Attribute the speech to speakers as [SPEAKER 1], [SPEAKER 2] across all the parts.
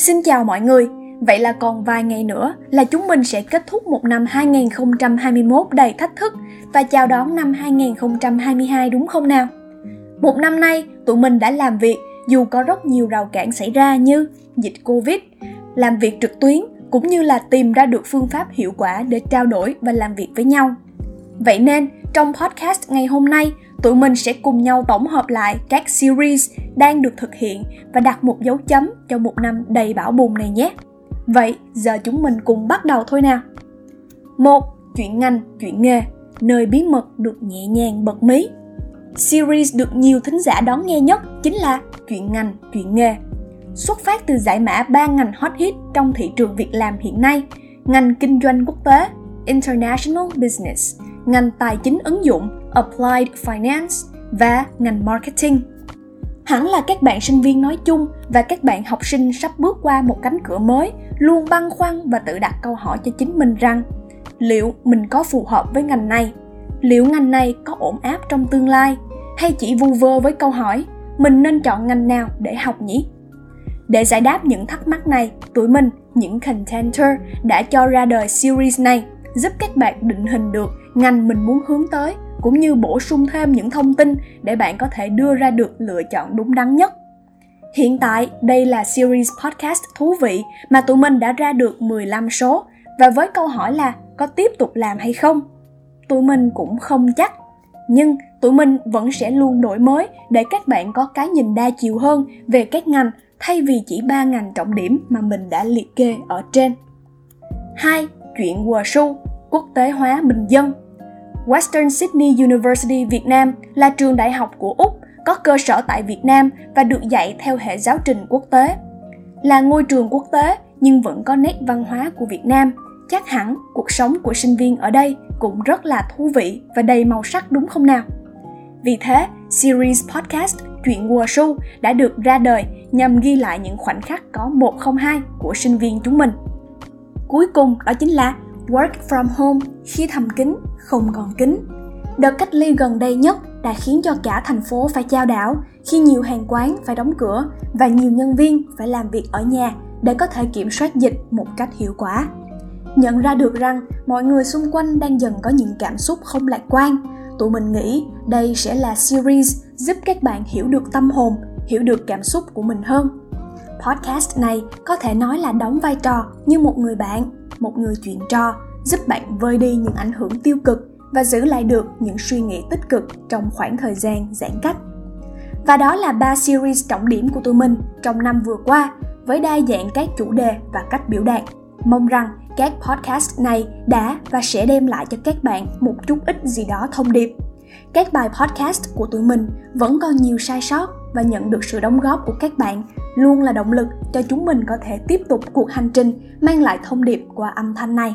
[SPEAKER 1] Xin chào mọi người, vậy là còn vài ngày nữa là chúng mình sẽ kết thúc một năm 2021 đầy thách thức và chào đón năm 2022 đúng không nào? Một năm nay, tụi mình đã làm việc dù có rất nhiều rào cản xảy ra như dịch Covid, làm việc trực tuyến cũng như là tìm ra được phương pháp hiệu quả để trao đổi và làm việc với nhau. Vậy nên, trong podcast ngày hôm nay, tụi mình sẽ cùng nhau tổng hợp lại các series đang được thực hiện và đặt một dấu chấm cho một năm đầy bão bùng này nhé. Vậy, giờ chúng mình cùng bắt đầu thôi nào. Một, Chuyện ngành, chuyện nghề, nơi bí mật được nhẹ nhàng bật mí. Series được nhiều thính giả đón nghe nhất chính là Chuyện ngành, chuyện nghề. Xuất phát từ giải mã ba ngành hot hit trong thị trường việc làm hiện nay, ngành kinh doanh quốc tế, International Business, ngành tài chính ứng dụng Applied Finance và ngành Marketing. Hẳn là các bạn sinh viên nói chung và các bạn học sinh sắp bước qua một cánh cửa mới luôn băn khoăn và tự đặt câu hỏi cho chính mình rằng liệu mình có phù hợp với ngành này? Liệu ngành này có ổn áp trong tương lai? Hay chỉ vu vơ với câu hỏi mình nên chọn ngành nào để học nhỉ? Để giải đáp những thắc mắc này, tụi mình, những contenter, đã cho ra đời series này giúp các bạn định hình được ngành mình muốn hướng tới cũng như bổ sung thêm những thông tin để bạn có thể đưa ra được lựa chọn đúng đắn nhất. Hiện tại, đây là series podcast thú vị mà tụi mình đã ra được 15 số và với câu hỏi là có tiếp tục làm hay không? Tụi mình cũng không chắc. Nhưng tụi mình vẫn sẽ luôn đổi mới để các bạn có cái nhìn đa chiều hơn về các ngành thay vì chỉ ba ngành trọng điểm mà mình đã liệt kê ở trên. 2. Chuyện WSU, quốc tế hóa bình dân Western Sydney University Việt Nam là trường đại học của Úc có cơ sở tại Việt Nam và được dạy theo hệ giáo trình quốc tế. Là ngôi trường quốc tế nhưng vẫn có nét văn hóa của Việt Nam, chắc hẳn cuộc sống của sinh viên ở đây cũng rất là thú vị và đầy màu sắc đúng không nào? Vì thế, series podcast Chuyện mùa su đã được ra đời nhằm ghi lại những khoảnh khắc có 102 của sinh viên chúng mình. Cuối cùng đó chính là Work from home khi thầm kín không còn kín. Đợt cách ly gần đây nhất đã khiến cho cả thành phố phải chao đảo khi nhiều hàng quán phải đóng cửa và nhiều nhân viên phải làm việc ở nhà để có thể kiểm soát dịch một cách hiệu quả. Nhận ra được rằng mọi người xung quanh đang dần có những cảm xúc không lạc quan, tụi mình nghĩ đây sẽ là series giúp các bạn hiểu được tâm hồn, hiểu được cảm xúc của mình hơn. Podcast này có thể nói là đóng vai trò như một người bạn, một người chuyện trò giúp bạn vơi đi những ảnh hưởng tiêu cực và giữ lại được những suy nghĩ tích cực trong khoảng thời gian giãn cách. Và đó là ba series trọng điểm của tụi mình trong năm vừa qua với đa dạng các chủ đề và cách biểu đạt. Mong rằng các podcast này đã và sẽ đem lại cho các bạn một chút ít gì đó thông điệp. Các bài podcast của tụi mình vẫn còn nhiều sai sót và nhận được sự đóng góp của các bạn luôn là động lực cho chúng mình có thể tiếp tục cuộc hành trình mang lại thông điệp qua âm thanh này.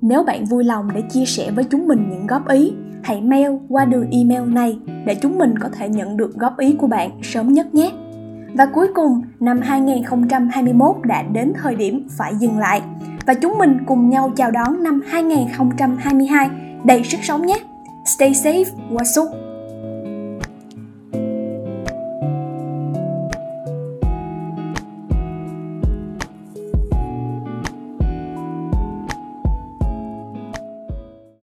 [SPEAKER 1] Nếu bạn vui lòng để chia sẻ với chúng mình những góp ý, hãy mail qua đường email này để chúng mình có thể nhận được góp ý của bạn sớm nhất nhé. Và cuối cùng, năm 2021 đã đến thời điểm phải dừng lại và chúng mình cùng nhau chào đón năm 2022 đầy sức sống nhé. Stay safe, Wasuk!